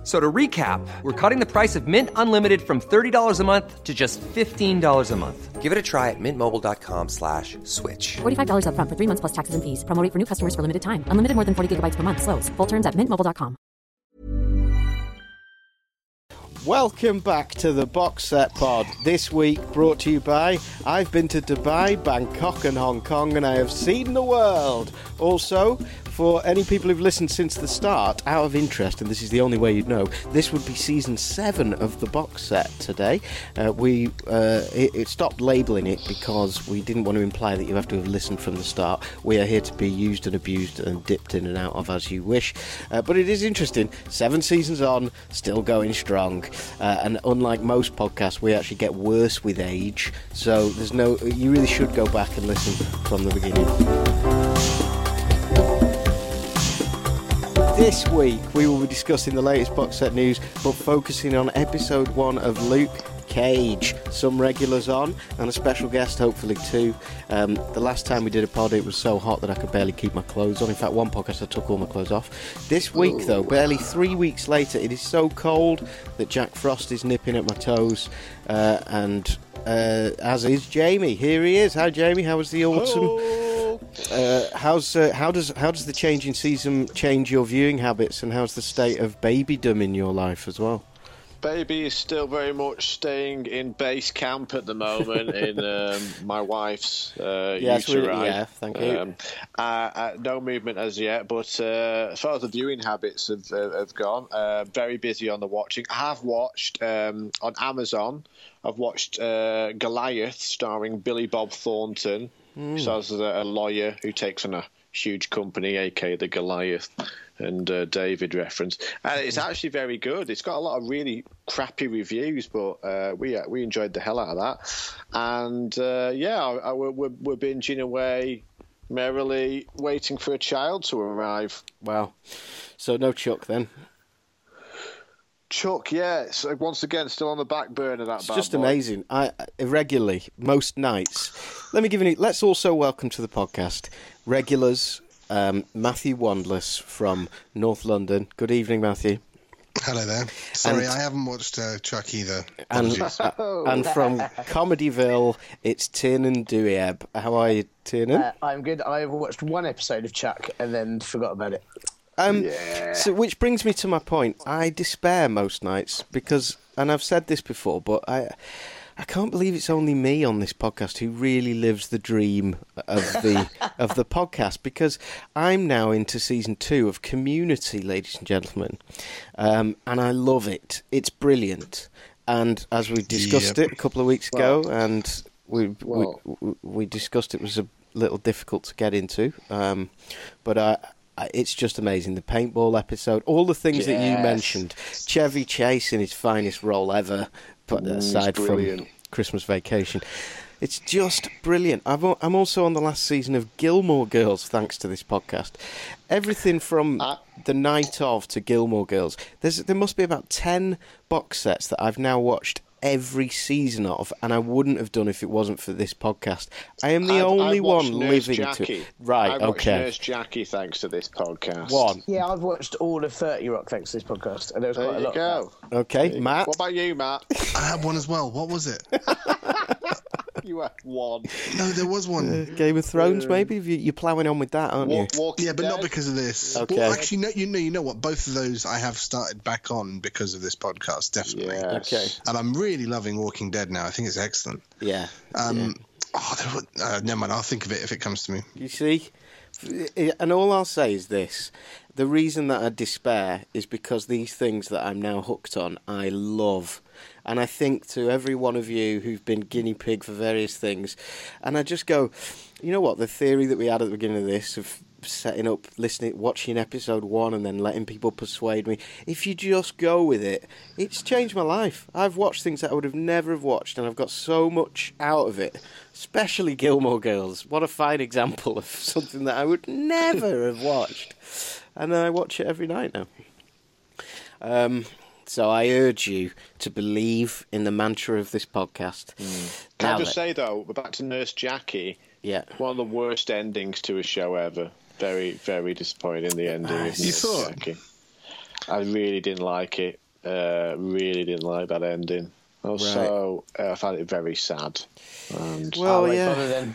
F- So to recap, we're cutting the price of Mint Unlimited from $30 a month to just $15 a month. Give it a try at mintmobile.com slash switch. $45 upfront for three months plus taxes and fees. Promo rate for new customers for limited time. Unlimited more than 40 gigabytes per month. Slows. Full terms at mintmobile.com. Welcome back to the Box Set Pod. This week brought to you by I've been to Dubai, Bangkok, and Hong Kong, and I have seen the world. Also, for any people who've listened since the start, out of interest, and this is the only way you'd know, this would be season seven of the box set today. Uh, we uh, it, it stopped labelling it because we didn't want to imply that you have to have listened from the start. We are here to be used and abused and dipped in and out of as you wish. Uh, but it is interesting. Seven seasons on, still going strong. Uh, and unlike most podcasts, we actually get worse with age. So there's no. You really should go back and listen from the beginning. This week we will be discussing the latest box set news, but focusing on episode one of Luke Cage. Some regulars on, and a special guest, hopefully too. Um, the last time we did a pod, it was so hot that I could barely keep my clothes on. In fact, one podcast I took all my clothes off. This week, though, barely three weeks later, it is so cold that Jack Frost is nipping at my toes, uh, and uh, as is Jamie. Here he is. Hi, Jamie. How was the autumn? Uh, how's uh, how does how does the change in season change your viewing habits, and how's the state of babydom in your life as well? Baby is still very much staying in base camp at the moment in um, my wife's uh, Yes, we- yeah, thank you. Um, uh, uh, no movement as yet, but uh, as far as the viewing habits have, uh, have gone, uh, very busy on the watching. I have watched um, on Amazon. I've watched uh, Goliath, starring Billy Bob Thornton, Who stars as a, a lawyer who takes on a huge company, aka the Goliath and uh, David reference. And it's actually very good. It's got a lot of really crappy reviews, but uh, we uh, we enjoyed the hell out of that. And uh, yeah, I, I, we're, we're we're binging away merrily, waiting for a child to arrive. Wow. So no Chuck then. Chuck, yeah, so once again, still on the back burner. That It's bad just boy. amazing. I irregularly most nights. Let me give you. Let's also welcome to the podcast regulars. Um, Matthew Wandless from North London. Good evening, Matthew. Hello there. Sorry, And- I haven't watched uh, Chuck either. And Apologies. uh, and from Comedyville, it's Tiernan Douieb. How are you, Tiernan? Uh, I'm good. I've watched one episode of Chuck and then forgot about it. Um, so, which brings me to my point. I despair most nights because, and I've said this before, but I, I can't believe it's only me on this podcast who really lives the dream of the of the podcast because I'm now into season two of Community, ladies and gentlemen, um, and I love it. It's brilliant, and as we discussed Yep. it a couple of weeks ago, and we, Well- we we discussed it was a little difficult to get into, um, but I. I- It's just amazing. The paintball episode, all the things that you mentioned. Chevy Chase in his finest role ever, but aside from. Christmas Vacation. It's just brilliant. I've, I'm also on the last season of Gilmore Girls, thanks to this podcast. Everything from Ah. the night of to Gilmore Girls. There's there must be about ten box sets that I've now watched every season of, and I wouldn't have done if it wasn't for this podcast. I am the I've- only I've one Nurse living Jackie. to it. Right, I watched okay. Nurse Jackie thanks to this podcast. One. Yeah, I've watched all of 30 Rock thanks to this podcast, and there was There quite a you lot. of go. Okay, Matt. What about you, Matt? I had one as well. What was it? you had one. No, there was one. Game of Thrones, maybe? You- You're ploughing on with that, aren't you? Walk, Walking Yeah, but not because of this. Okay. Well, actually, no, you know, you know what? Both of those I have started back on because of this podcast, definitely. Yes. Okay. And I'm really loving Walking Dead now. I think it's excellent. Yeah. Um, oh, there were, uh, never mind. I'll think of it if it comes to me. You see? And all I'll say is this the reason that I despair is because these things that I'm now hooked on, I love. And I think to every one of you who've been guinea pig for various things, and I just go, you know what, the theory that we had at the beginning of this of setting up, listening, watching episode one, and then letting people persuade me. If you just go with it, it's changed my life. I've watched things that I would have never have watched, and I've got so much out of it. Especially Gilmore Girls. What a fine example of something that I would never have watched, and I watch it every night now. Um, so I urge you to believe in the mantra of this podcast. Can Now I just say though, we're back to Nurse Jackie. Yeah. One of the worst endings to a show ever. Very, very disappointing. The ending. of You thought? Jackie. I really didn't like it. Uh, really didn't like that ending. Also, uh, I found it very sad. And Well, yeah.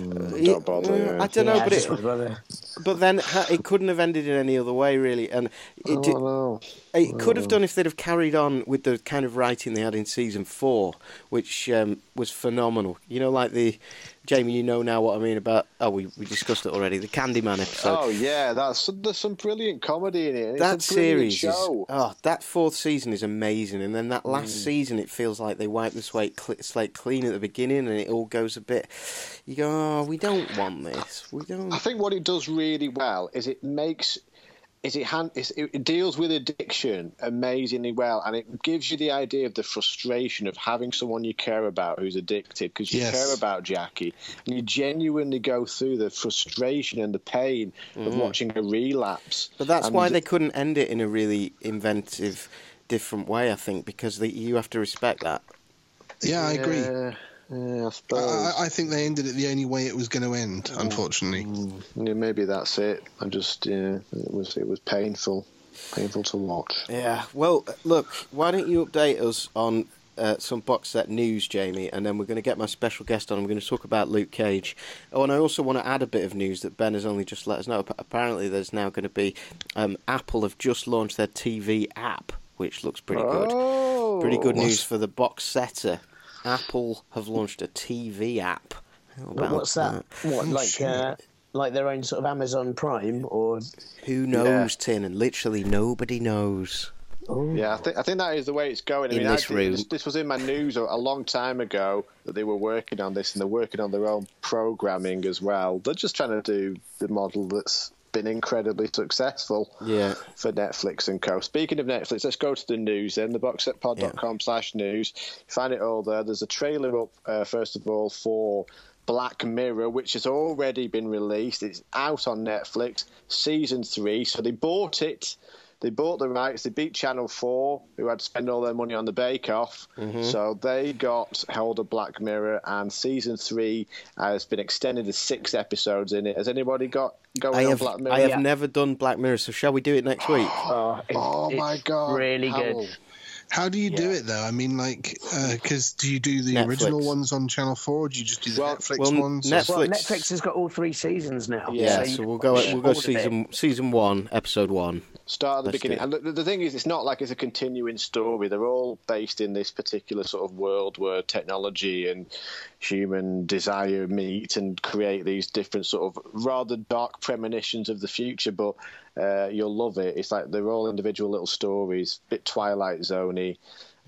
Bother then. don't bother. Yeah, yeah. I don't know, Yeah, but just it, but then it couldn't have ended in any other way, really. And it, Oh, did, no. it could have done if they'd have carried on with the kind of writing they had in season four, which um, was phenomenal. You know, like the Jamie, you know now what I mean about. Oh, we, we discussed it already. The Candyman episode. oh yeah, that's there's some brilliant comedy in it. It's that series is show. oh that fourth season is amazing and then that last Mm. season it feels like they wipe the slate, slate clean at the beginning and it all goes a bit you go oh we don't want this we don't I think what it does really well is it makes is it, hand, is it deals with addiction amazingly well, and it gives you the idea of the frustration of having someone you care about who's addicted because you Yes. care about Jackie, and you genuinely go through the frustration and the pain of mm. watching a relapse. but that's And why they couldn't end it in a really inventive different way i think because they, you have to respect that Yeah, I agree. Yeah, yeah, I I, suppose. I- I think they ended it the only way it was going to end. Unfortunately, yeah, maybe that's it. I just yeah, it was it was painful, painful to watch. yeah well look why don't you update us on uh, some box set news, Jamie, and then we're going to get my special guest on. and We're going to talk about Luke Cage. Oh, and I also want to add a bit of news that Ben has only just let us know. Apparently, there's now going to be um, Apple have just launched their TV app, which looks pretty good. Oh, Pretty good news for the box setter. Apple have launched a TV app. About what's that? What, like uh, like their own sort of Amazon Prime or Who knows, Tin? And literally nobody knows. Yeah, I think I think that is the way it's going. I In mean, this actually, room. This, this was in my news a, a long time ago that they were working on this, and they're working on their own programming as well. They're just trying to do the model that's been incredibly successful Yeah. for Netflix and co. Speaking of Netflix, let's go to the news then. The boxsetpod.com slash news. Find it all there. There's a trailer up, uh, first of all, for Black Mirror, which has already been released. It's out on Netflix, season three. So they bought it. They bought the rights. They beat Channel 4, who had to spend all their money on the Bake Off. Mm-hmm. So they got hold of Black Mirror, and season three has been extended to six episodes in it. Has anybody got going I on have Black Mirror? I have Yeah. never done Black Mirror, so shall we do it next week? oh, it- Oh my god! really Howell. good. how do you do it though? I mean, like, uh, because do you do the Netflix. original ones on Channel Four? Or do you just do the Well- Netflix well, ones? Netflix- Well, Netflix has got all three seasons now. Yeah, you so we'll go we'll go all of it. season season one, episode one. Start at the Let's beginning. And the, the thing is, it's not like it's a continuing story. They're all based in this particular sort of world where technology and human desire meet and create these different sort of rather dark premonitions of the future. But uh, you'll love it. It's like they're all individual little stories, bit Twilight Zoney.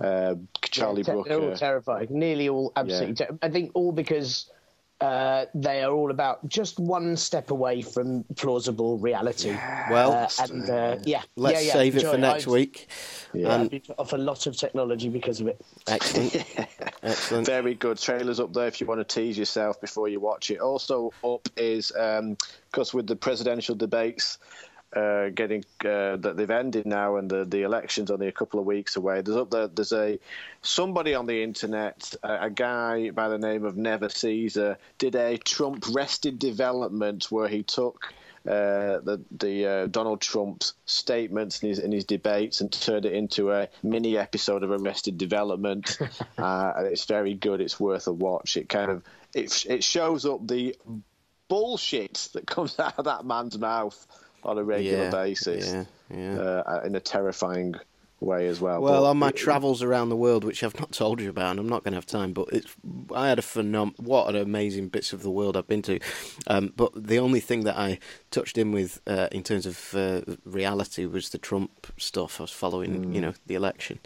Uh, Charlie Yeah, te- They're all Brooker. terrifying. Nearly all absolutely. ter- I think all because uh, they are all about just one step away from plausible reality. Well, Uh, and uh, yeah, let's yeah, yeah, save it for next I've- week. Yeah. Um, I've been off a lot of technology because of it. excellent, excellent. Very good. Trailers up there if you want to tease yourself before you watch it. Also up is because with the presidential debates uh, getting uh, that they've ended now and the, the elections only a couple of weeks away. There's up there. There's a somebody on the internet, a, a guy by the name of Never Caesar, did a Trump rested development where he took. Uh, the the uh, Donald Trump's statements in his in his debates and turned it into a mini episode of Arrested Development, uh, and it's very good. It's worth a watch. It kind of it it shows up the bullshit that comes out of that man's mouth on a regular Yeah, basis yeah, yeah. Uh, in a terrifying way as well. Well, But on my it- travels around the world, which I've not told you about, and I'm not going to have time, but it's I had a phenom. What an amazing bits of the world I've been to. Um, but the only thing that I touched in with uh, in terms of uh, reality was the Trump stuff. I was following, Mm. you know, the election.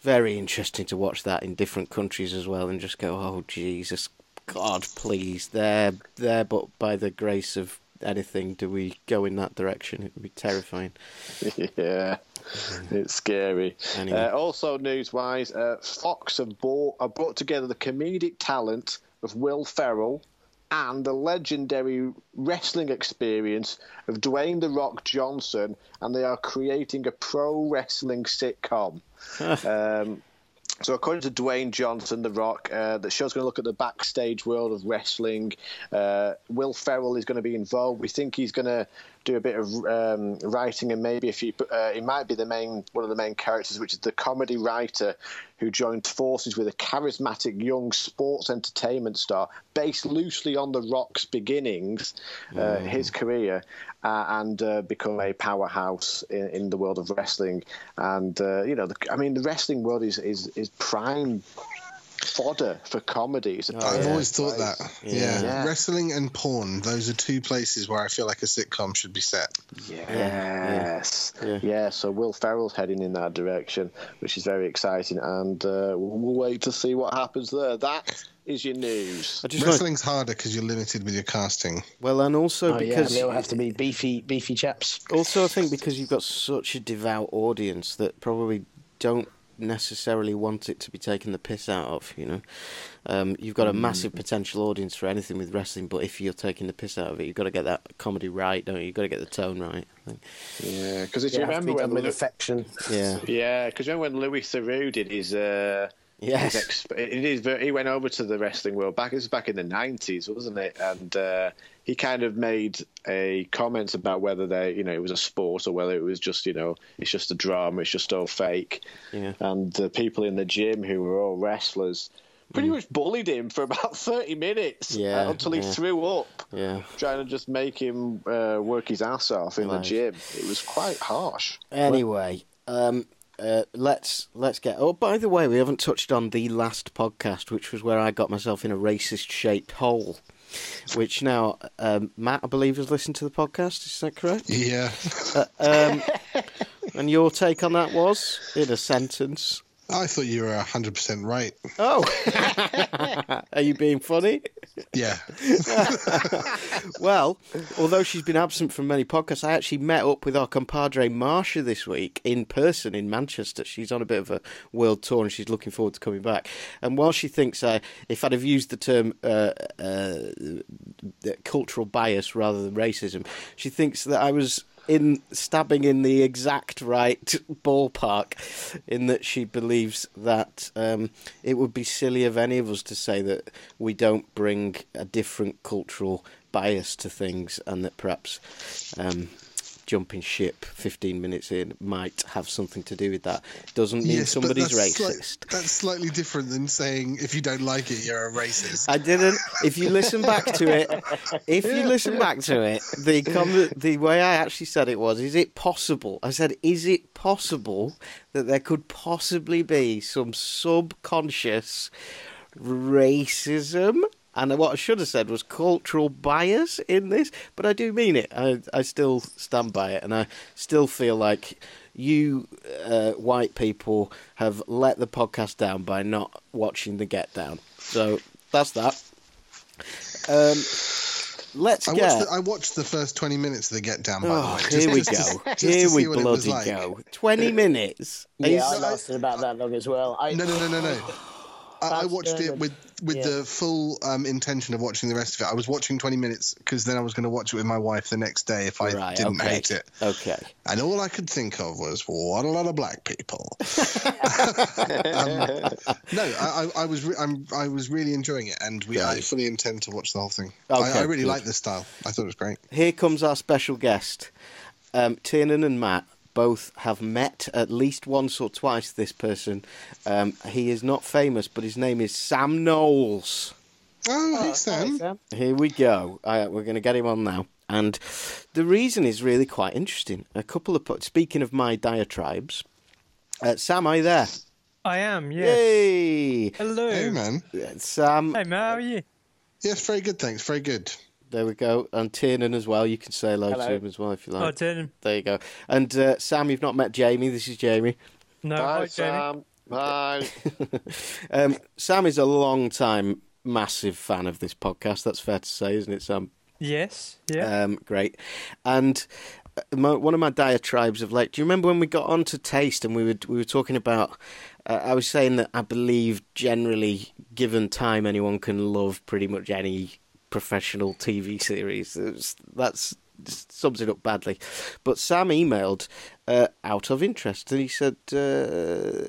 Very interesting to watch that in different countries as well, and just go, oh Jesus, God, please, there, there. But by the grace of anything, do we go in that direction? It would be terrifying. yeah, it's scary. Anyway. Uh, also, news-wise, uh, Fox have brought, have brought together the comedic talent of Will Ferrell, and the legendary wrestling experience of Dwayne The Rock Johnson, and they are creating a pro wrestling sitcom. um, so, according to Dwayne Johnson, The Rock, uh, the show's going to look at the backstage world of wrestling. Uh, Will Ferrell is going to be involved. We think he's going to do a bit of um, writing and maybe a few. Uh, he might be the main one of the main characters, which is the comedy writer who joined forces with a charismatic young sports entertainment star, based loosely on The Rock's beginnings, uh, his career, uh, and uh, become a powerhouse in, in, the world of wrestling. And uh, you know, the, I mean, the wrestling world is is, is prime fodder for comedies. Oh, I've yeah. always thought that. Yeah. Yeah. Wrestling and porn, those are two places where I feel like a sitcom should be set. Yes. Yeah. yeah. so Will Ferrell's heading in that direction, which is very exciting. And uh, we'll wait to see what happens there. That is your news. Wrestling's harder because you're limited with your casting. Well, and also oh, because yeah, they all have to be beefy, beefy chaps. Also, I think because you've got such a devout audience that probably don't necessarily want it to be taken the piss out of. You know, um, you've got a mm. massive potential audience for anything with wrestling, but if you're taking the piss out of it, you've got to get that comedy right, don't you? You've got to get the tone right. Yeah, because if you, you remember when with Lu- affection, yeah, yeah, because remember when Louis Theroux did his. Uh, Yes, exp- it is. He went over to the wrestling world back. It was back in the nineties, wasn't it? And uh, he kind of made a comment about whether they, you know, it was a sport or whether it was just, you know, it's just a drama, it's just all fake. Yeah. And the people in the gym who were all wrestlers pretty mm. much bullied him for about 30 minutes yeah, uh, until he yeah. threw up, yeah. trying to just make him uh, work his ass off in right. the gym. It was quite harsh. Anyway, um, uh, let's let's get. Oh, by the way, we haven't touched on the last podcast, which was where I got myself in a racist-shaped hole. Which now um, Matt, I believe, has listened to the podcast. Is that correct? Yeah. Uh, um, and your take on that was, in a sentence, I thought you were 100% right. Oh. Are you being funny? Yeah. well, although she's been absent from many podcasts, I actually met up with our compadre Marsha this week in person in Manchester. She's on a bit of a world tour and she's looking forward to coming back. And while she thinks I, if I'd have used the term uh, uh, cultural bias rather than racism, she thinks that I was in stabbing in the exact right ballpark, in that she believes that um, it would be silly of any of us to say that we don't bring a different cultural bias to things, and that perhaps um, jumping ship 15 minutes in might have something to do with that. Doesn't mean yes, somebody's that's racist. Sli- that's slightly different than saying if you don't like it, you're a racist. I didn't. If you listen back to it, if you listen back to it, the com- the way I actually said it was, is it possible? I said, is it possible that there could possibly be some subconscious racism and what I should have said was cultural bias in this, but I do mean it. I, I still stand by it, and I still feel like you uh, white people have let the podcast down by not watching the Get Down. So that's that. Um, let's I get. Watched the, I watched the first twenty minutes of the Get Down. By oh, the way, here we go. here we bloody like. go. Twenty minutes. Yeah, I lasted about that long as well. I... No, no, no, no, no. I, I watched it with with yeah. the full um, intention of watching the rest of it. I was watching 20 minutes because then I was going to watch it with my wife the next day if I right, didn't okay. hate it. Okay. And all I could think of was, what a lot of black people. um, no, I, I, was re- i was really enjoying it, and we, I fully intend to watch the whole thing. Okay, I, I really like this style. I thought it was great. Here comes our special guest, um, Tiernan and Matt both have met at least once or twice. This person, um, he is not famous, but his name is Sam Knowles. Oh, hey, Sam. Sam. Here we go. Uh, we're going to get him on now. And the reason is really quite interesting. A couple of speaking of my diatribes, uh, Sam, are you there? I am. Yes. Yay! Hello. Hey, man. Sam. Hey, man. How are you? Yes, very good. Thanks. Very good. There we go. And Tiernan as well. You can say hello, hello. to him as well if you like. Oh, Tiernan. There you go. And uh, Sam, you've not met Jamie. This is Jamie. No, Hi, hi Sam. Hi. um, Sam is a long time massive fan of this podcast. That's fair to say, isn't it, Sam? Yes. Yeah. Um, great. And uh, my, one of my diatribes of late. Do you remember when we got on to taste and we were we were talking about? Uh, I was saying that I believe generally, given time, anyone can love pretty much any professional TV series. That's sums it up badly. But Sam emailed uh, out of interest, and he said uh,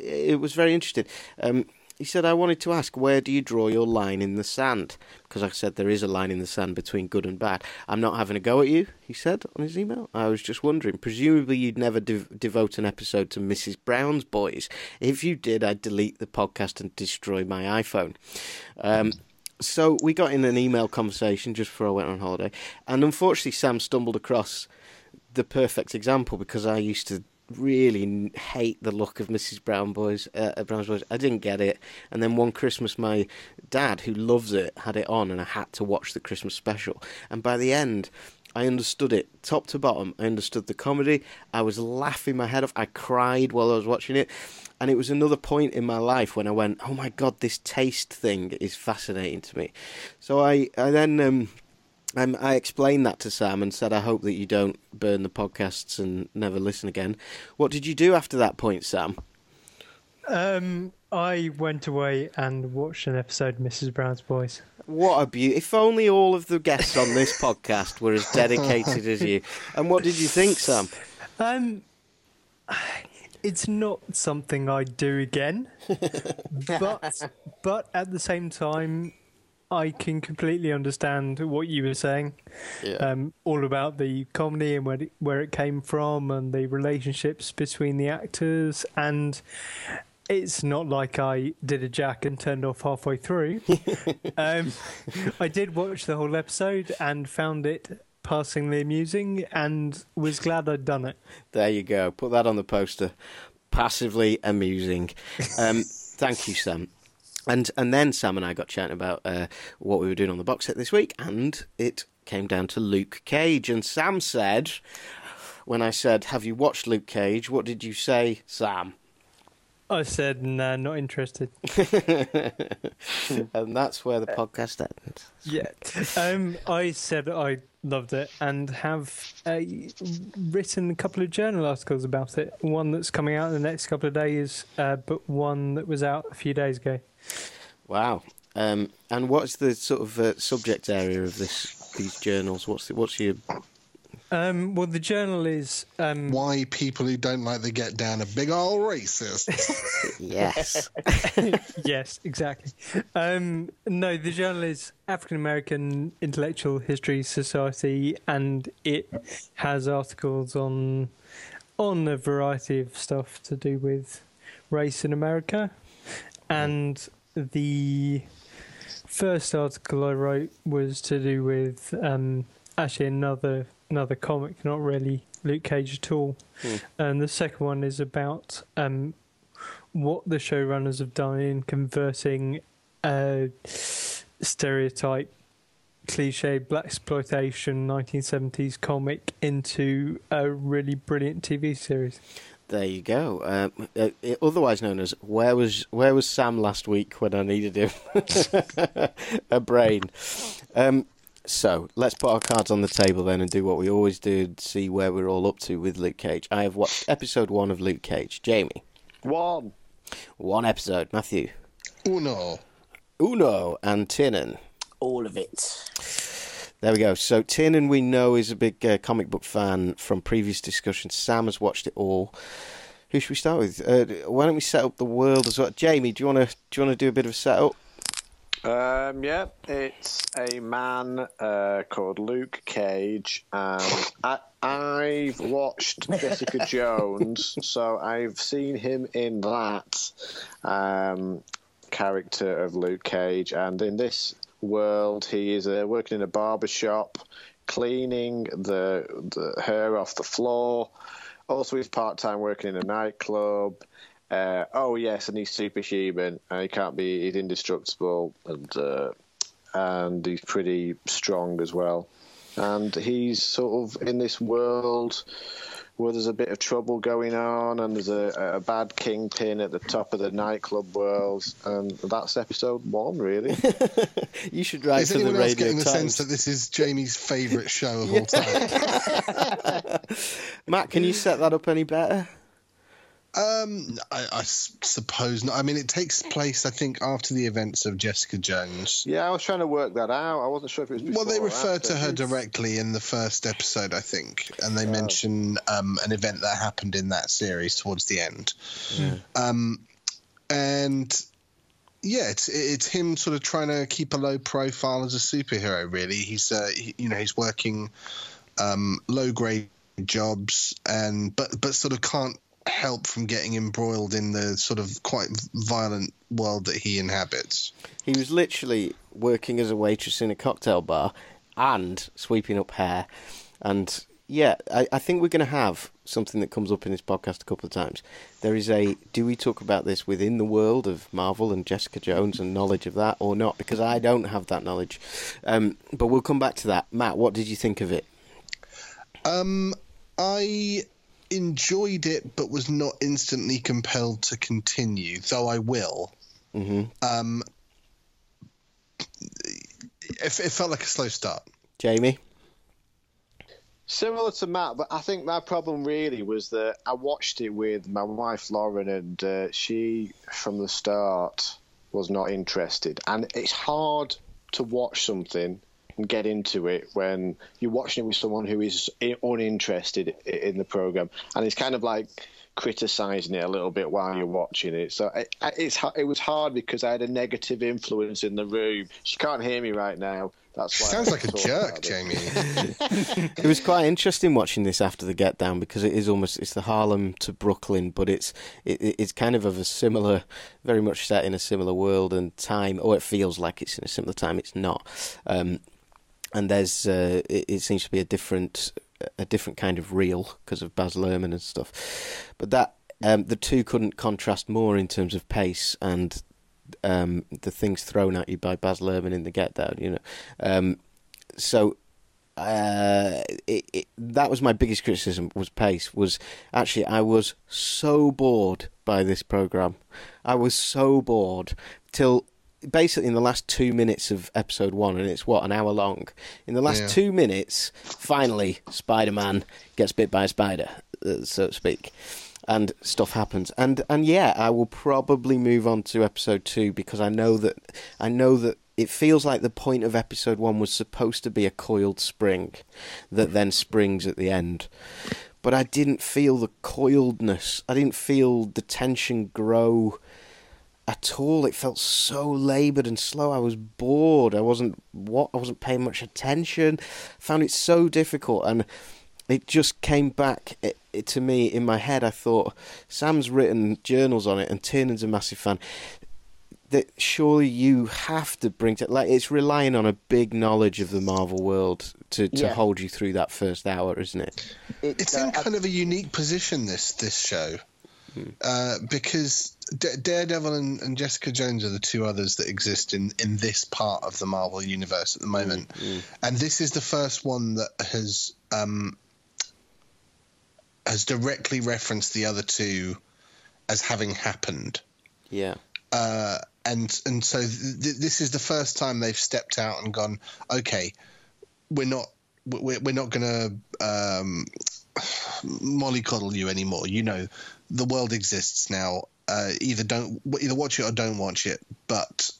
it was very interesting. Um, he said, I wanted to ask, where do you draw your line in the sand? Because I said there is a line in the sand between good and bad. I'm not having a go at you, he said on his email. I was just wondering. Presumably, you'd never de- devote an episode to Mrs. Brown's Boys. If you did, I'd delete the podcast and destroy my iPhone. Um, so we got in an email conversation just before I went on holiday, and unfortunately, Sam stumbled across the perfect example because I used to really hate the look of Mrs. Brown Boys. Uh, Brown's Boys. I didn't get it, and then one Christmas, my dad, who loves it, had it on, and I had to watch the Christmas special. And by the end, I understood it top to bottom. I understood the comedy. I was laughing my head off. I cried while I was watching it. And it was another point in my life when I went, oh my God, this taste thing is fascinating to me. So I, I then. Um, I explained that to Sam and said, I hope that you don't burn the podcasts and never listen again. What did you do after that point, Sam? Um, I went away and watched an episode of Mrs. Brown's Boys. What a beauty. If only all of the guests on this podcast were as dedicated as you. And what did you think, Sam? Um, it's not something I'd do again. but, but at the same time, I can completely understand what you were saying. Yeah. Um, all about the comedy and where it, where it came from and the relationships between the actors. And it's not like I did a jack and turned off halfway through. um, I did watch the whole episode and found it passingly amusing and was glad I'd done it. There you go. Put that on the poster. Passively amusing. Um, thank you, Sam. And and then Sam and I got chatting about uh, what we were doing on the box set this week, and it came down to Luke Cage. And Sam said, when I said, "Have you watched Luke Cage?" What did you say, Sam? I said, "Nah, not interested." and that's where the podcast ends. Yeah, um, I said I loved it and have uh, written a couple of journal articles about it. One that's coming out in the next couple of days, uh, but one that was out a few days ago. Wow. Um, and what's the sort of uh, subject area of this these journals? What's the, what's your um, well, the journal is um... why people who don't like the get down are big old racists. yes, yes, exactly. Um, no, the journal is African American Intellectual History Society, and it has articles on on a variety of stuff to do with race in America, and the first article I wrote was to do with um, actually another another comic, not really Luke Cage at all. Mm. And the second one is about um, what the showrunners have done in converting a stereotype, cliche blaxploitation 1970s comic into a really brilliant TV series. There you go. Uh, uh, otherwise known as where was where was Sam last week when I needed him? a brain. Um, so let's put our cards on the table then and do what we always do: see where we're all up to with Luke Cage. I have watched episode one of Luke Cage. Jamie, one, one episode. Matthew, uno, uno, and Tinnen, all of it. There we go. So Tinnen, we know, is a big uh, comic book fan from previous discussions. Sam has watched it all. Who should we start with? Uh, why don't we set up the world as well? Jamie, do you want to do you want to do a bit of a setup? Um, yeah, it's a man uh, called Luke Cage, and I, I've watched Jessica Jones, so I've seen him in that um, character of Luke Cage, and in this world, he is uh, working in a barber shop, cleaning the, the hair off the floor. Also, he's part time working in a nightclub. Uh, oh yes, and he's superhuman, and he can't be. He's indestructible, and uh, and he's pretty strong as well. And he's sort of in this world where there's a bit of trouble going on, and there's a, a bad kingpin at the top of the nightclub world, and that's episode one, really. you should write is for anyone the else radio getting Times. the sense that this is Jamie's favourite show of all time? Matt, can you set that up any better? Um, I, I suppose not. I mean, it takes place, I think, after the events of Jessica Jones. Yeah, I was trying to work that out. I wasn't sure if it was. well, they refer to her directly in the first episode, I think, and they oh. mention um, an event that happened in that series towards the end. Yeah. Um, and yeah, it's it's him sort of trying to keep a low profile as a superhero. Really, he's uh, he, you know he's working um, low grade jobs and but but sort of can't help from getting embroiled in the sort of quite violent world that he inhabits. He was literally working as a waitress in a cocktail bar and sweeping up hair. And yeah, I, I think we're going to have something that comes up in this podcast a couple of times. There is a do we talk about this within the world of Marvel and Jessica Jones and knowledge of that or not? Because I don't have that knowledge. Um, but we'll come back to that. Matt, what did you think of it? Um, I enjoyed it, but was not instantly compelled to continue. Though I will. Mm-hmm. Um, it, it felt like a slow start. Jamie. Similar to Matt, but I think my problem really was that I watched it with my wife Lauren, and uh, she, from the start, was not interested. And it's hard to watch something and get into it when you're watching it with someone who is uninterested in the program, and it's kind of like criticizing it a little bit while you're watching it. So it, it's it was hard because I had a negative influence in the room. She can't hear me right now. That's why sounds like a jerk, Jamie. it was quite interesting watching this after the Get Down because it is almost it's the Harlem to Brooklyn, but it's it, it's kind of of a similar, very much set in a similar world and time. Or it feels like it's in a similar time. It's not. Um, and there's uh, it, it, seems to be a different a different kind of real because of Baz Luhrmann and stuff. But that um, the two couldn't contrast more in terms of pace and um, the things thrown at you by Baz Luhrmann in the Get Down. You know, um, so. Uh, it, it, that was my biggest criticism was pace was actually I was so bored by this program I was so bored till basically in the last two minutes of episode one, and it's what an hour long. In the last yeah. two minutes, finally, Spider-Man gets bit by a spider, uh, so to speak, and stuff happens. And and yeah, I will probably move on to episode two because I know that I know that it feels like the point of episode one was supposed to be a coiled spring that then springs at the end. But I didn't feel the coiledness. I didn't feel the tension grow at all. It felt so laboured and slow. I was bored. I wasn't what I wasn't paying much attention. Found it so difficult, and it just came back it, it, to me in my head. I thought Sam's written journals on it, and Tiernan's a massive fan. That surely you have to bring to like it's relying on a big knowledge of the Marvel world to, to yeah. hold you through that first hour, isn't it? It's uh, in kind of a unique position this this show. Uh, because Daredevil and, and, Jessica Jones are the two others that exist in, in this part of the Marvel universe at the moment, mm, mm. and this is the first one that has um, has directly referenced the other two as having happened. Yeah. Uh, and and so th- this is the first time they've stepped out and gone, okay, we're not we're, we're not going to um, mollycoddle you anymore. You know, the world exists now uh, either don't either watch it or don't watch it. But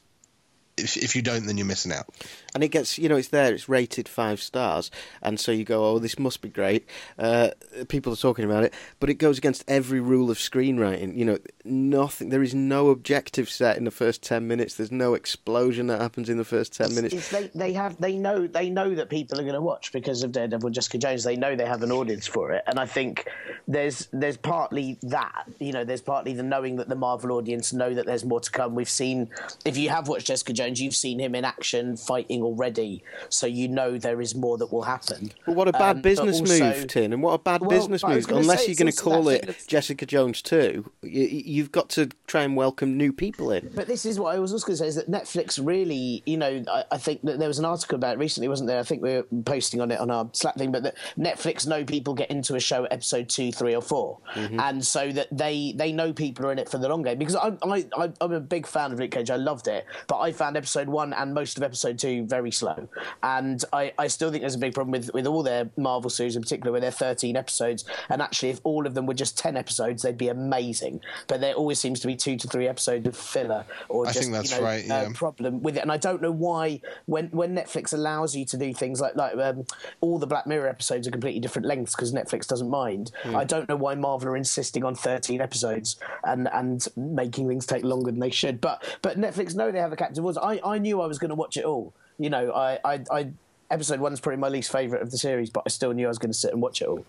if if you don't, then you're missing out. And it gets, you know, it's there, it's rated five stars, and so you go, oh, this must be great. Uh, people are talking about it, but it goes against every rule of screenwriting. You know, nothing. There is no objective set in the first ten minutes. There's no explosion that happens in the first ten minutes. It's they, they have they know they know that people are going to watch because of Daredevil, Jessica Jones. They know they have an audience for it, and I think there's there's partly that. You know, there's partly the knowing that the Marvel audience know that there's more to come. We've seen if you have watched Jessica Jones Jones, you've seen him in action fighting already, so you know there is more that will happen. But what a bad um, business also, move, Tin, and what a bad well, business move. Unless you're going to call it Jessica Jones 2, you, have got to try and welcome new people in. But this is what I was also going to say is that Netflix really, you know, I, I, think that there was an article about it recently, wasn't there? I think we were posting on it on our Slack thing, but that Netflix know people get into a show at episode two, three, or 4 mm-hmm. and so that they they know people are in it for the long game. Because I, I, I'm a big fan of Luke Cage, I loved it, but I found episode one and most of episode two very slow. And I, I still think there's a big problem with, with all their Marvel series in particular, where they're 13 episodes. And actually, if all of them were just 10 episodes, they'd be amazing. But there always seems to be two to three episodes of filler or I just think that's you know, right, yeah. problem with it. And I don't know why when when Netflix allows you to do things like like um, all the Black Mirror episodes are completely different lengths because Netflix doesn't mind. Hmm. I don't know why Marvel are insisting on 13 episodes and and making things take longer than they should. But but Netflix know they have a captive audience. I I knew I was going to watch it all. You know, I I. I Episode one's probably my least favourite of the series, but I still knew I was going to sit and watch it all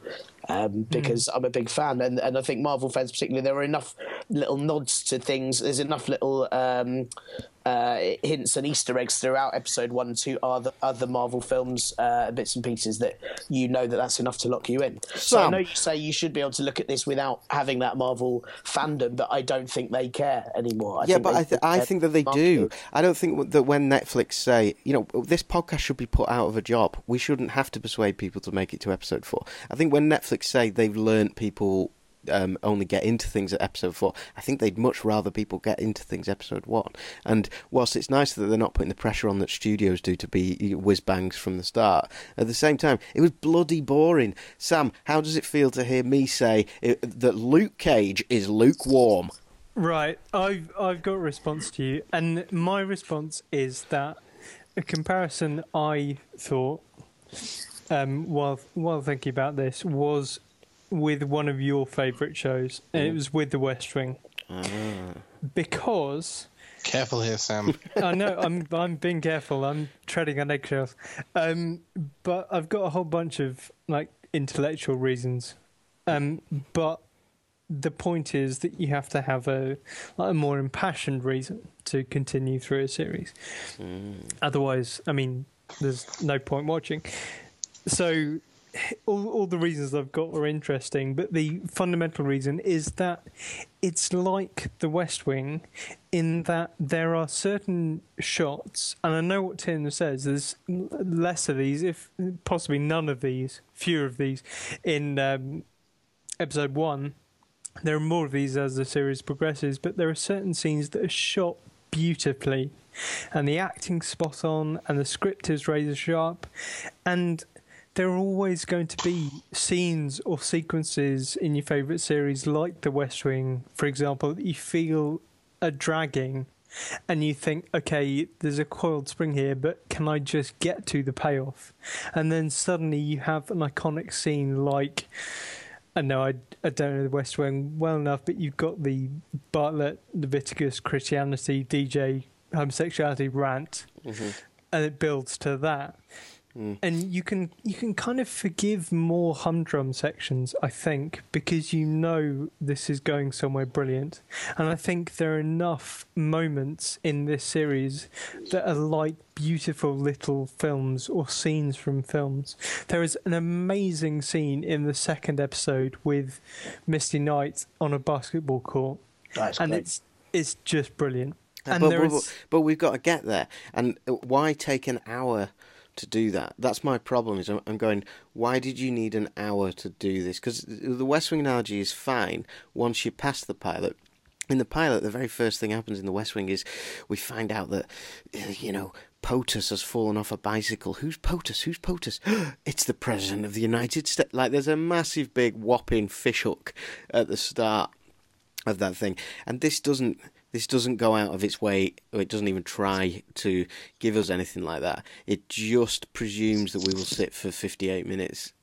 um, because I'm a big fan, and, and I think Marvel fans particularly there are enough little nods to things. There's enough little um, uh, hints and Easter eggs throughout episode one and two are the other Marvel films, uh, bits and pieces that you know that that's enough to lock you in. So I know you say you should be able to look at this without having that Marvel fandom, but I don't think they care anymore. I yeah, but I, th- I think that they Marvel. do. I don't think that when Netflix say, you know, this podcast should be put out of a job, we shouldn't have to persuade people to make it to episode four. I think when Netflix say they've learnt people um, only get into things at episode four, I think they'd much rather people get into things episode one. And whilst it's nice that they're not putting the pressure on that studios do to be whiz bangs from the start, at the same time, it was bloody boring. Sam, how does it feel to hear me say it, that Luke Cage is lukewarm? Right, I've I've got a response to you, and my response is that a comparison I thought um, while while thinking about this was with one of your favourite shows, and it was with The West Wing, because Careful here, Sam. I know I'm I'm being careful. I'm treading on eggshells. Um, but I've got a whole bunch of like intellectual reasons. Um, but the point is that you have to have a like a more impassioned reason to continue through a series. Otherwise, I mean, there's no point watching. So all, all the reasons I've got are interesting, but the fundamental reason is that it's like The West Wing in that there are certain shots, and I know what Tim says. There's less of these, if possibly none of these, fewer of these, in um, episode one. There are more of these as the series progresses, but there are certain scenes that are shot beautifully, and the acting's spot on, and the script is razor sharp, and there are always going to be scenes or sequences in your favourite series, like The West Wing, for example, that you feel are dragging, and you think, okay, there's a coiled spring here, but can I just get to the payoff? And then suddenly you have an iconic scene like. I know I, I don't know the West Wing well enough, but you've got the Bartlet, Leviticus, Christianity, DJ, homosexuality rant, mm-hmm. and it builds to that. And you can you can kind of forgive more humdrum sections, I think, because you know this is going somewhere brilliant. And I think there are enough moments in this series that are like beautiful little films or scenes from films. There is an amazing scene in the second episode with Misty Knight on a basketball court, That's and great. it's it's just brilliant. And but, but, is- but we've got to get there. And uh, why take an hour to do that? That's my problem. Is I'm, going. Why did you need an hour to do this? Because the West Wing analogy is fine once you pass the pilot. In the pilot, the very first thing happens in the West Wing is we find out that uh, you know POTUS has fallen off a bicycle. Who's POTUS? Who's POTUS? it's the President of the United States. Like there's a massive big whopping fishhook at the start of that thing. And this doesn't this doesn't go out of its way or it doesn't even try to give us anything like that. It just presumes that we will sit for 58 minutes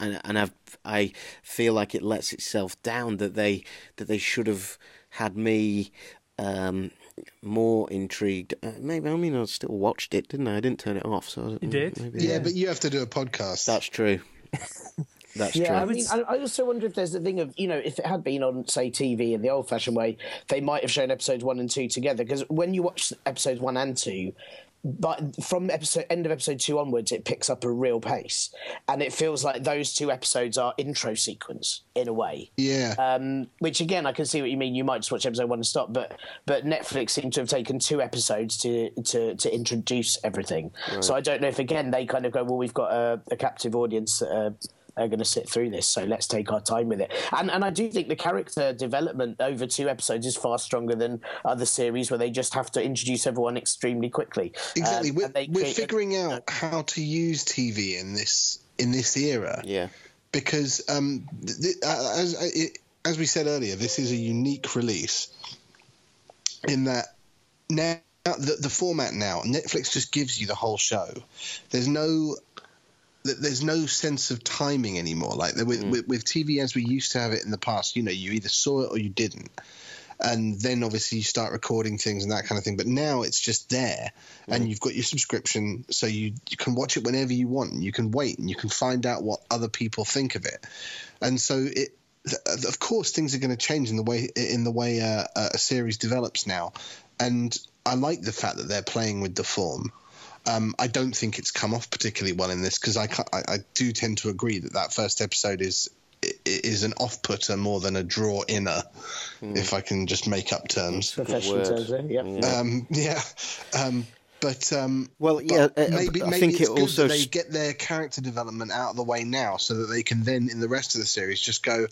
and and I I feel like it lets itself down that they that they should have had me um more intrigued. Uh, maybe I mean I still watched it, didn't I? I didn't turn it off, so I don't- You did? Maybe Yeah, but you have to do a podcast. that's true. That's Yeah, true. I mean, I, I also wonder if there's the thing of you know, if it had been on say TV in the old-fashioned way, they might have shown episodes one and two together. Because when you watch episodes one and two, but from episode end of episode two onwards, it picks up a real pace, and it feels like those two episodes are intro sequence in a way. yeah. Um, which again, I can see what you mean. You might just watch episode one and stop, but but Netflix seem to have taken two episodes to to, to introduce everything. So I don't know if again they kind of go, well, we've got a, a captive audience that are are going to sit through this. So let's take our time with it. And and I do think the character development over two episodes is far stronger than other series where they just have to introduce everyone extremely quickly. Exactly. Um, we're, we're figuring a, out how to use TV in this in this era. Yeah. Because um, th- th- uh, as uh, it, as we said earlier, this is a unique release in that now the, the format now Netflix just gives you the whole show. There's no there's no sense of timing anymore. Like with, mm. with, with TV as we used to have it in the past, you know, you either saw it or you didn't and then obviously you start recording things and that kind of thing. But now it's just there, and mm. you've got your subscription, so you you can watch it whenever you want. And you can wait, and you can find out what other people think of it, and so it. Of course, things are going to change in the way in the way uh, a series develops now, and I like the fact that they're playing with the form. Um, I don't think it's come off particularly well in this because I, I, I do tend to agree that that first episode is is an off-putter more than a draw inner, mm. if I can just make up terms. Professional terms, yeah. Um, yeah. Um, but um, well, yeah, uh, maybe, I maybe think it also they get their character development out of the way now, so that they can then, in the rest of the series, just go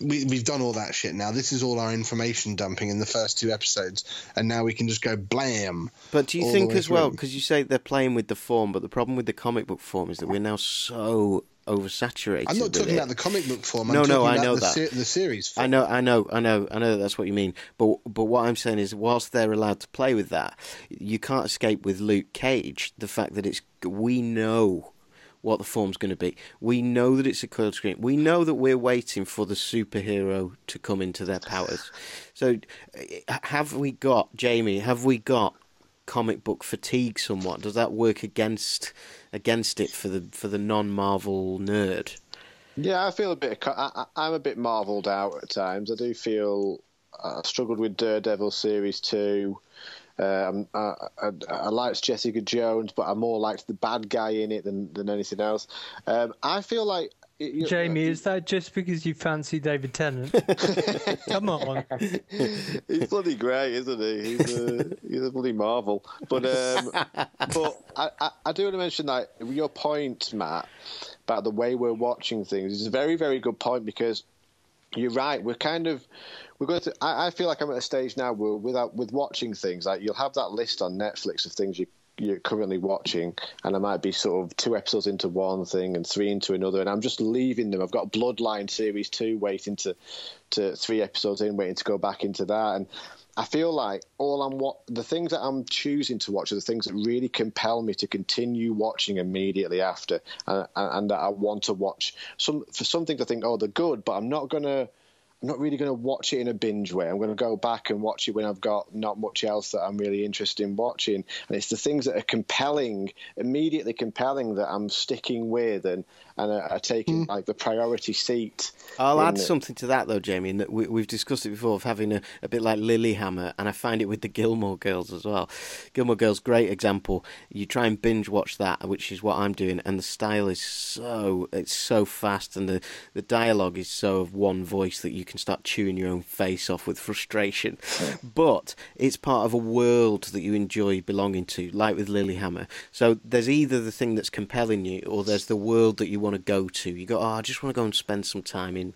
we, we've done all that shit now. This is all our information dumping in the first two episodes, and now we can just go blam. But do you think as well, because you say they're playing with the form, but the problem with the comic book form is that we're now so oversaturated. I'm not talking it. about the comic book form. I'm no, no, I know the that se- the series. Form. I know, I know, I know, I know. That that's what you mean. But but what I'm saying is, whilst they're allowed to play with that, you can't escape with Luke Cage the fact that it's we know what the form's going to be. We know that it's a colored screen. We know that we're waiting for the superhero to come into their powers. So, eh, have we got Jamie? Have we got comic book fatigue somewhat? Does that work against against it for the for the non Marvel nerd? Yeah, I feel a bit. I, am a bit marvelled out at times. I do feel uh, I struggled with Daredevil series two. Um, I, I, I, liked Jessica Jones, but I more liked the bad guy in it than, than anything else. Um, I feel like you, Jamie, uh, is that just because you fancy David Tennant? Come on. He's bloody great, isn't he? He's a, he's a bloody marvel. But um, but I, I, I, do want to mention that your point, Matt, about the way we're watching things is a very, very good point because you're right. We're kind of we're going to. I, I, feel like I'm at a stage now where, without with watching things, like you'll have that list on Netflix of things you you're currently watching, and I might be sort of two episodes into one thing and three into another, and I'm just leaving them. I've got Bloodline series two waiting to to three episodes in, waiting to go back into that, and I feel like all I'm what the things that I'm choosing to watch are the things that really compel me to continue watching immediately after, uh, and, and that I want to watch. Some for some things I think, oh, they're good, but I'm not gonna I'm not really going to watch it in a binge way. I'm going to go back and watch it when I've got not much else that I'm really interested in watching. And it's the things that are compelling, immediately compelling, that I'm sticking with and, and are, are taking mm. like the priority seat. I'll add something to that though, Jamie. And that we, have discussed it before of having a, a bit like Lilyhammer, and I find it with the Gilmore Girls as well. Gilmore Girls, great example. You try and binge watch that, which is what I'm doing, and the style is so it's so fast, and the the dialogue is so of one voice that you can start chewing your own face off with frustration. But it's part of a world that you enjoy belonging to, like with Lilyhammer. So there's either the thing that's compelling you, or there's the world that you want to go to. You go, oh, I just want to go and spend some time in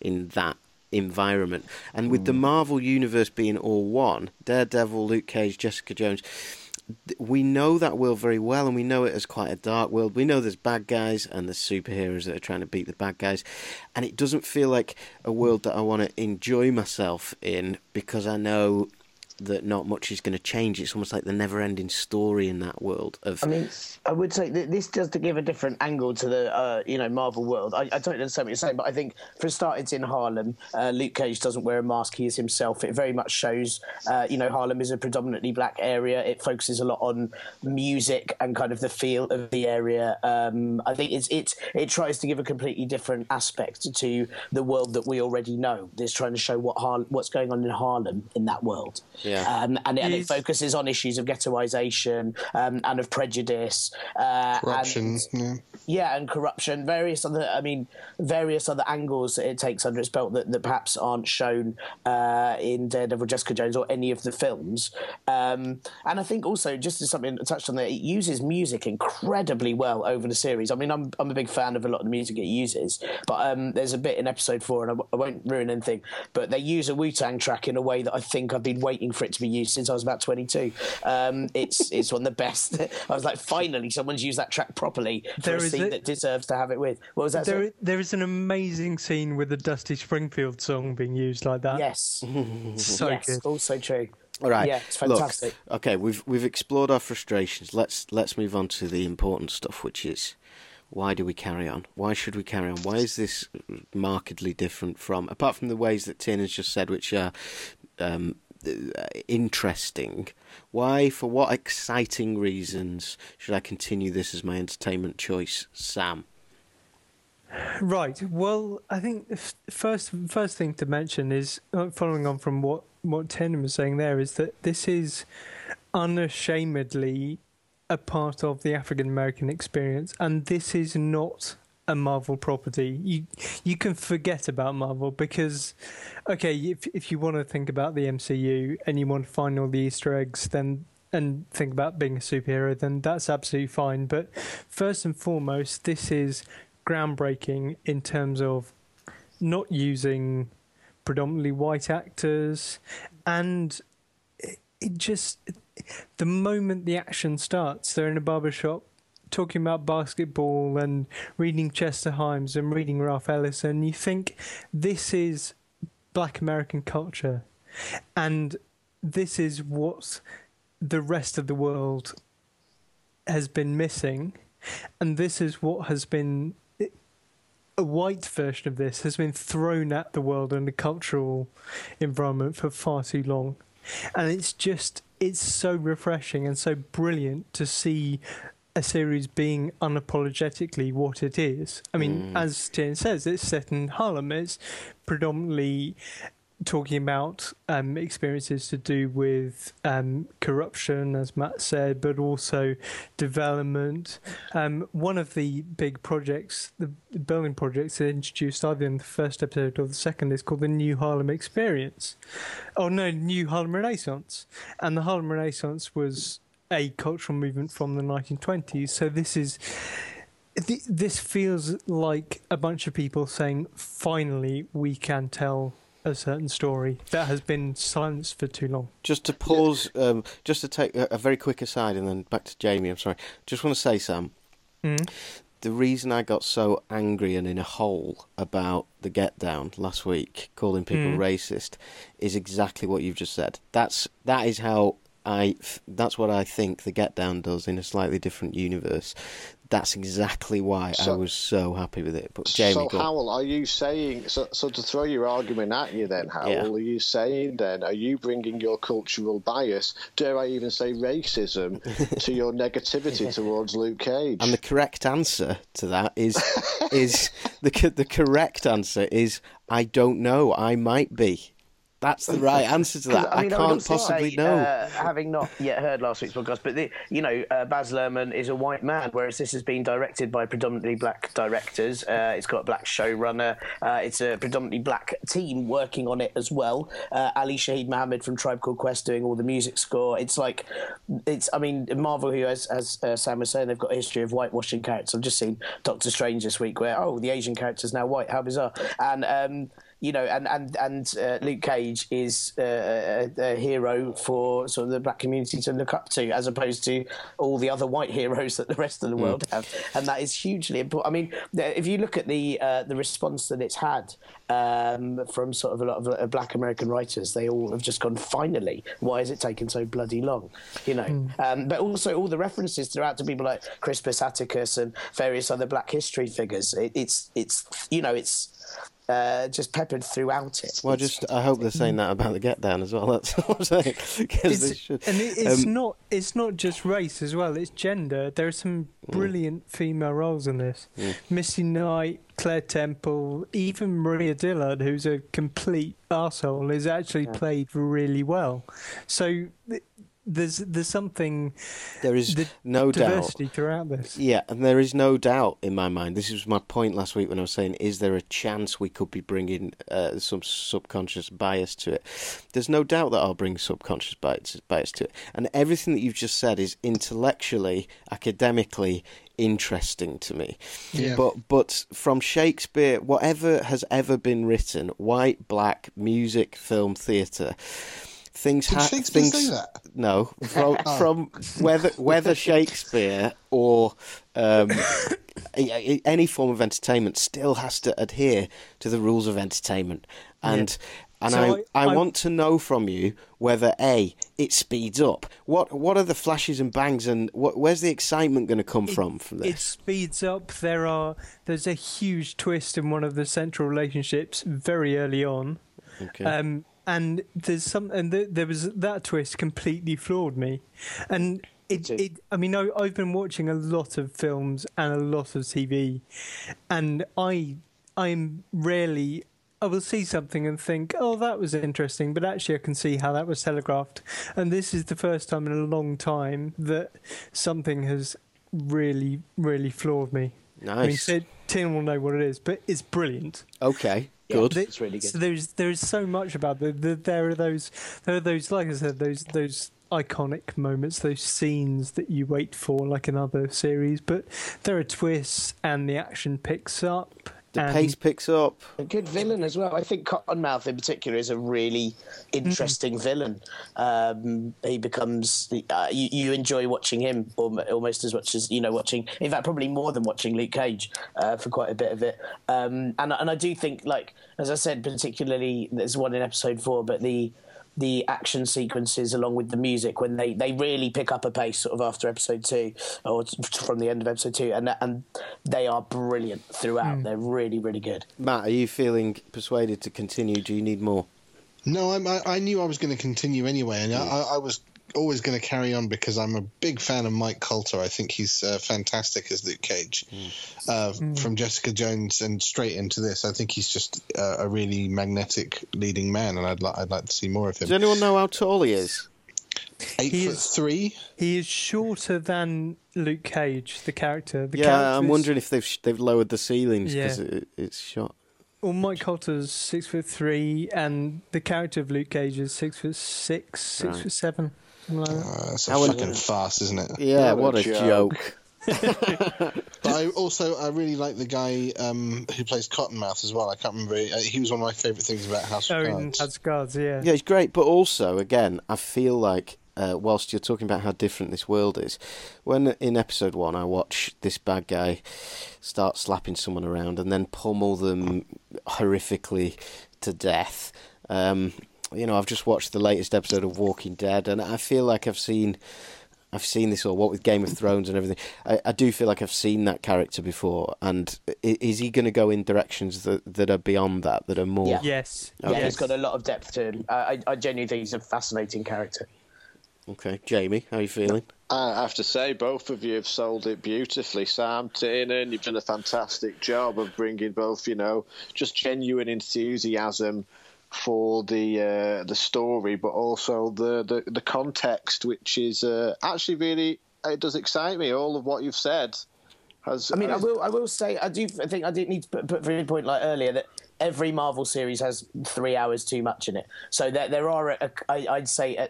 in that environment. And with mm. the Marvel universe being all one, Daredevil, Luke Cage, Jessica Jones we know that world very well, and we know it as quite a dark world. We know there's bad guys and there's superheroes that are trying to beat the bad guys, and it doesn't feel like a world that I want to enjoy myself in because I know that not much is going to change. It's almost like the never-ending story in that world. Of I mean, I would say that this does to give a different angle to the uh, you know Marvel world. I, I don't understand what you're saying, but I think for a start, it's in Harlem. Uh, Luke Cage doesn't wear a mask; he is himself. It very much shows uh, you know Harlem is a predominantly black area. It focuses a lot on music and kind of the feel of the area. Um, I think it's it it tries to give a completely different aspect to the world that we already know. It's trying to show what Har- what's going on in Harlem in that world. Yeah. Um, and, and it focuses on issues of ghettoization um, and of prejudice. Uh, corruption. And, yeah. yeah, and corruption. Various other, I mean, various other angles it takes under its belt that, that perhaps aren't shown uh, in Daredevil, Jessica Jones, or any of the films. Um, and I think also, just as something touched on there, it uses music incredibly well over the series. I mean, I'm, I'm a big fan of a lot of the music it uses, but um, there's a bit in episode four, and I won't ruin anything, but they use a Wu Tang track in a way that I think I've been waiting for it to be used since I was about 22. Um, it's it's one of the best. I was like, finally, someone's used that track properly for There a is scene a- that deserves to have it with. What was that? sorry? There, there is an amazing scene with the Dusty Springfield song being used like that. Yes. so yes, good. also true. All right. Yeah, it's Look, fantastic. okay, we've we've explored our frustrations. Let's let's move on to the important stuff, which is why do we carry on? Why should we carry on? Why is this markedly different from, apart from the ways that Tim has just said, which are um, interesting? Why, for what exciting reasons, should I continue this as my entertainment choice, Sam? Right. Well, I think the first first thing to mention is uh, following on from what what Tim was saying there is that this is unashamedly a part of the African American experience, and this is not a Marvel property. You you can forget about Marvel because, okay, if if you want to think about the MCU and you want to find all the Easter eggs, then and think about being a superhero, then that's absolutely fine. But first and foremost, this is groundbreaking in terms of not using predominantly white actors and it, it just the moment the action starts they're in a barber shop talking about basketball and reading Chester Himes and reading Ralph Ellison and you think this is black American culture and this is what the rest of the world has been missing and this is what has been a white version of this has been thrown at the world and the cultural environment for far too long. And it's just, it's so refreshing and so brilliant to see a series being unapologetically what it is. I mean, as Jen says, it's set in Harlem. It's predominantly talking about um, experiences to do with um, corruption, as Matt said, but also development. Um, one of the big projects, the building projects that introduced either in the first episode or the second, is called the New Harlem Experience. Oh no, New Harlem Renaissance. And the Harlem Renaissance was a cultural movement from the 1920s. So this is th- this feels like a bunch of people saying, "Finally, we can tell a certain story that has been silenced for too long." Just to pause, um, just to take a, a very quick aside and then back to Jamie, I'm sorry. Just want to say, Sam, Mm. the reason I got so angry and in a hole about the Get Down last week, calling people Mm. racist, is exactly what you've just said. That's that is how I. That's what I think the Get Down does in a slightly different universe. That's exactly why I was so happy with it. But Jamie, so. Howell, are you saying so, so to throw your argument at you then, Howell? Yeah. Are you saying then are you bringing your cultural bias, dare I even say racism, to your negativity towards Luke Cage? And the correct answer to that is is the the correct answer is I don't know. I might be. That's the right answer to that. I, mean, can't would also possibly say, know. Uh, having not yet heard last week's podcast, but the, you know, uh, Baz Luhrmann is a white man, whereas this has been directed by predominantly black directors. Uh, it's got a black showrunner. Uh, it's a predominantly black team working on it as well. Uh, Ali Shaheed Muhammad from Tribe Called Quest doing all the music score. It's like, it's. I mean, Marvel, who as as uh, Sam was saying, they've got a history of whitewashing characters. I've just seen Doctor Strange this week, where oh, the Asian character's now white. How bizarre! And um, you know, and and and uh, Luke Cage is uh, a, a hero for sort of the black community to look up to, as opposed to all the other white heroes that the rest of the world have, and that is hugely important. I mean, if you look at the uh, the response that it's had um, from sort of a lot of uh, black American writers, they all have just gone. Finally, why is it taking so bloody long? You know, um, but also all the references throughout to people like Crispus Attucks and various other Black history figures. It, it's it's you know it's uh, just peppered throughout it. Well, just I hope they're saying that about the Get Down as well. That's what I'm saying. It's, and it, it's um, not it's not just race as well. It's gender. There are some mm. brilliant female roles in this. Mm. Misty Knight, Claire Temple, even Mariah Dillard, who's a complete asshole, is actually yeah. played really well. So there's there's something there is no diversity doubt. throughout this. Yeah and there is no doubt in my mind. This was my point last week when i was saying is there a chance we could be bringing uh, some subconscious bias to it? There's no doubt that i'll bring subconscious bias, bias to it. And everything that you've just said is intellectually academically interesting to me. Yeah. but but from shakespeare whatever has ever been written white black music film theatre things ha- Shakespeare things, say that? No, from, oh. from whether whether Shakespeare or um, any form of entertainment still has to adhere to the rules of entertainment, and yeah. and so I, I, I, want to know from you whether a it speeds up. What what are the flashes and bangs, and what, where's the excitement going to come it, from from this? It speeds up. There are there's a huge twist in one of the central relationships very early on. Okay. Um, and there's some and th- there was that twist completely floored me and it, it i mean I, i've been watching a lot of films and a lot of tv and i i'm rarely I will see something and think, oh, that was interesting, but actually I can see how that was telegraphed. And this is the first time in a long time that something has really, really floored me. Nice. I mean, Tim will know what it is, but it's brilliant. Okay. Good. Yeah, it's really good. So there's there's so much about the, the there are those there are those like I said those those iconic moments, those scenes that you wait for, like in other series. But there are twists, and the action picks up. The pace picks up. A good villain as well. I think Cottonmouth in particular is a really interesting mm. villain. Um, he becomes uh, you, you, enjoy watching him almost as much as you know watching. In fact, probably more than watching Luke Cage uh, for quite a bit of it. Um, and and I do think, like as I said, particularly there's one in episode four, but the the action sequences along with the music when they, they really pick up a pace sort of after episode two or from the end of episode two and and they are brilliant throughout mm. they're really really good matt are you feeling persuaded to continue do you need more no I, I knew i was going to continue anyway and mm. I, I was always going to carry on because I'm a big fan of Mike Colter. I think he's uh, fantastic as Luke Cage. Mm. Uh, mm. From Jessica Jones and straight into this, I think he's just uh, a really magnetic leading man, and I'd, li- I'd like to see more of him. Does anyone know how tall he is? Eight he foot is, three. He is shorter than Luke Cage, the character. The yeah, I'm wondering if they've they've lowered the ceilings because yeah. it, it's shot. Well, Mike Colter's six foot three, and the character of Luke Cage is six foot six, six right. foot seven. Uh, that's a fucking fast, isn't it? Yeah, what, what a joke. joke. but I also I really like the guy um, who plays Cottonmouth as well. I can't remember. He was one of my favourite things about House of Cards. House of Cards, yeah. Yeah, he's great. But also, again, I feel like uh, whilst you're talking about how different this world is, when in episode one I watch this bad guy start slapping someone around and then pummel them horrifically to death. Um, you know, I've just watched the latest episode of Walking Dead, and I feel like I've seen. I've seen this all. What with Game of Thrones and everything, I, I do feel like I've seen that character before. And is he going to go in directions that, that are beyond that, that are more? Yeah. Yes. Okay. Yeah, he's got a lot of depth to him. I, I genuinely think he's a fascinating character. Okay, Jamie, how are you feeling? I have to say, both of you have sold it beautifully. Sam, Tiernan, you've done a fantastic job of bringing both, you know, just genuine enthusiasm for the uh, the story, but also the, the, the context, which is uh, actually really it does excite me. All of what you've said has. I mean, has... I will I will say I do I think I did need to put, put a point like earlier that every Marvel series has three hours too much in it. So there there are a, a, I'd say. A,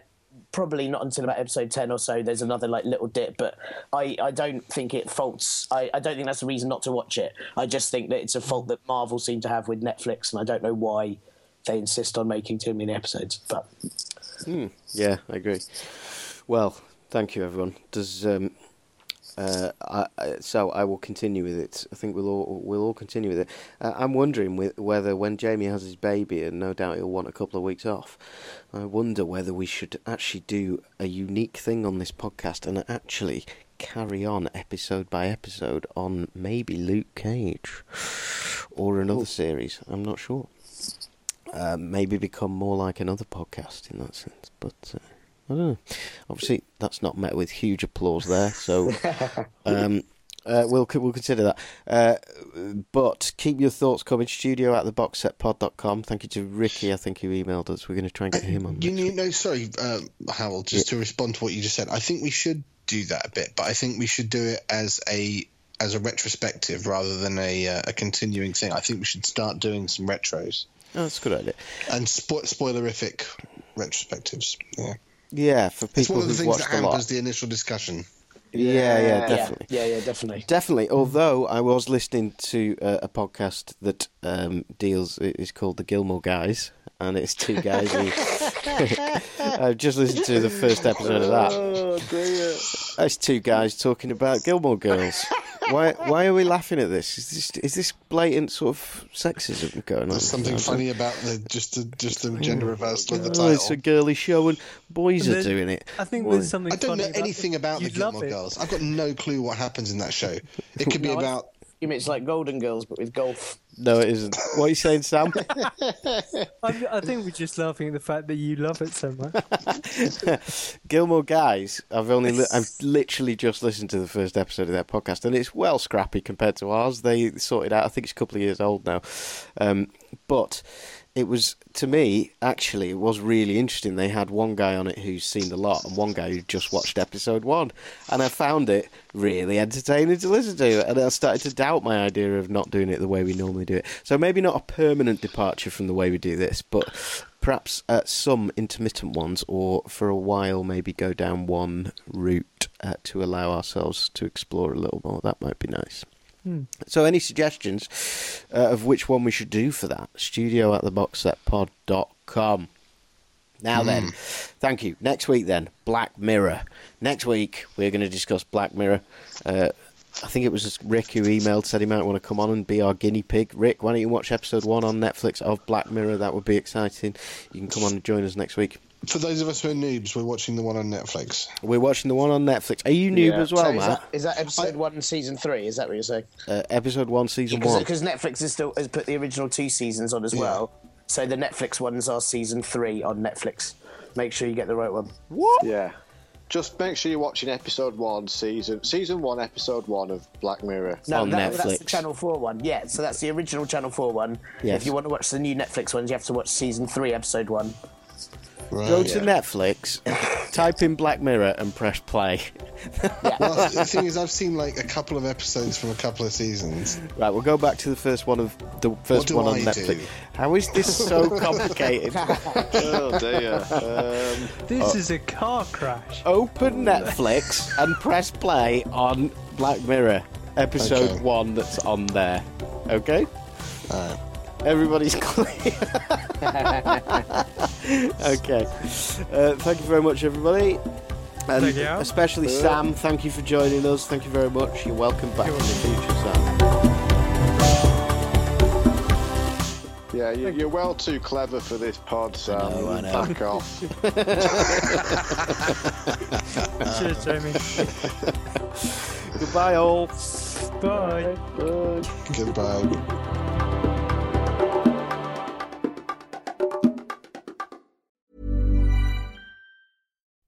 probably not until about episode 10 or so there's another like little dip but i, I don't think it faults I, I don't think that's a reason not to watch it i just think that it's a fault that marvel seem to have with netflix and i don't know why they insist on making too many episodes. But mm, yeah, I agree. Well, thank you, everyone. Does um, uh, I, so I will continue with it. I think we'll all we'll all continue with it. Uh, I'm wondering whether when Jamie has his baby, and no doubt he'll want a couple of weeks off, I wonder whether we should actually do a unique thing on this podcast and actually carry on episode by episode on maybe Luke Cage or another series. I'm not sure. Uh, maybe become more like another podcast in that sense, but. Uh, I don't know. Obviously, that's not met with huge applause there. So, um, uh, we'll we'll consider that. Uh, but keep your thoughts coming. Studio at the boxsetpod.com. Thank you to Ricky. I think who emailed us. We're going to try and get him on. You need, no, sorry, uh, Howell. Just yeah. to respond to what you just said, I think we should do that a bit, but I think we should do it as a as a retrospective rather than a uh, a continuing thing. I think we should start doing some retros. Oh, that's a good idea. And spo- spoilerific retrospectives. Yeah. Yeah, for people it's one of the things that hampers the initial discussion. Yeah, yeah, definitely. Yeah, yeah, definitely. Definitely. Although I was listening to uh, a podcast that um, deals, is called The Gilmore Guys, and it's two guys who. I've just listened to the first episode of that. Oh, dear. It's two guys talking about Gilmore Girls why why are we laughing at this? Is this is this blatant sort of sexism going on? There's something funny about the just the just the gender reversal of the oh, title. it's a girly show and boys and are doing it. I think there's something. I don't know about anything about the Gilmore Girls. I've got no clue what happens in that show. It could be no, about you mean it's like Golden Girls, but with golf? No, it isn't. What are you saying, Sam? I, I, think we're just laughing at the fact that you love it so much. Gilmore Guys. I've only, li- I've literally just listened to the first episode of their podcast, and it's well scrappy compared to ours. They sorted out. I think it's a couple of years old now, um, but it was to me actually it was really interesting. They had one guy on it who's seen a lot, and one guy who just watched episode one, and I found it really entertaining to listen to. And I started to doubt my idea of not doing it the way we normally do it. So maybe not a permanent departure from the way we do this, but perhaps uh, some intermittent ones, or for a while maybe go down one route uh, to allow ourselves to explore a little more. That might be nice. Hmm. So, any suggestions uh, of which one we should do for that? Studio at the boxsetpod.com. Now mm. then, thank you. Next week, then, Black Mirror. Next week, we're going to discuss Black Mirror. Uh, I think it was Rick who emailed, said he might want to come on and be our guinea pig. Rick, why don't you watch episode one on Netflix of Black Mirror? That would be exciting. You can come on and join us next week. For those of us who are noobs, we're watching the one on Netflix. We're watching the one on Netflix. Are you noob yeah. as well, so is Matt? That, is that episode I, one, season three? Is that what you're saying? Uh, episode one, season one. Because Netflix has still has put the original two seasons on as yeah. well. So the Netflix ones are season three on Netflix. Make sure you get the right one. What? Yeah. Just make sure you're watching episode one, season season one, episode one of Black Mirror. No, on that, Netflix. that's the Channel Four one. Yeah, so that's the original Channel Four one. Yes. If you want to watch the new Netflix ones, you have to watch season three, episode one. Right, Go to yeah. Netflix, type in Black Mirror, and press play. yeah. Well, the thing is, I've seen like a couple of episodes from a couple of seasons. Right, we'll go back to the first one of the first one on I Netflix. Do? How is this so complicated? oh dear. Um, this is a car crash. Open Netflix and press play on Black Mirror episode okay. one that's on there. Okay. Alright. Everybody's clear. okay. Uh, thank you very much, everybody. And thank you. especially Sam, thank you for joining us. Thank you very much. You're welcome back You're in the future, Sam. Yeah, you, are well too clever for this pod, Sam. I know, I know. Back off. Cheers, Jamie. Goodbye, all. Bye. Bye. Goodbye.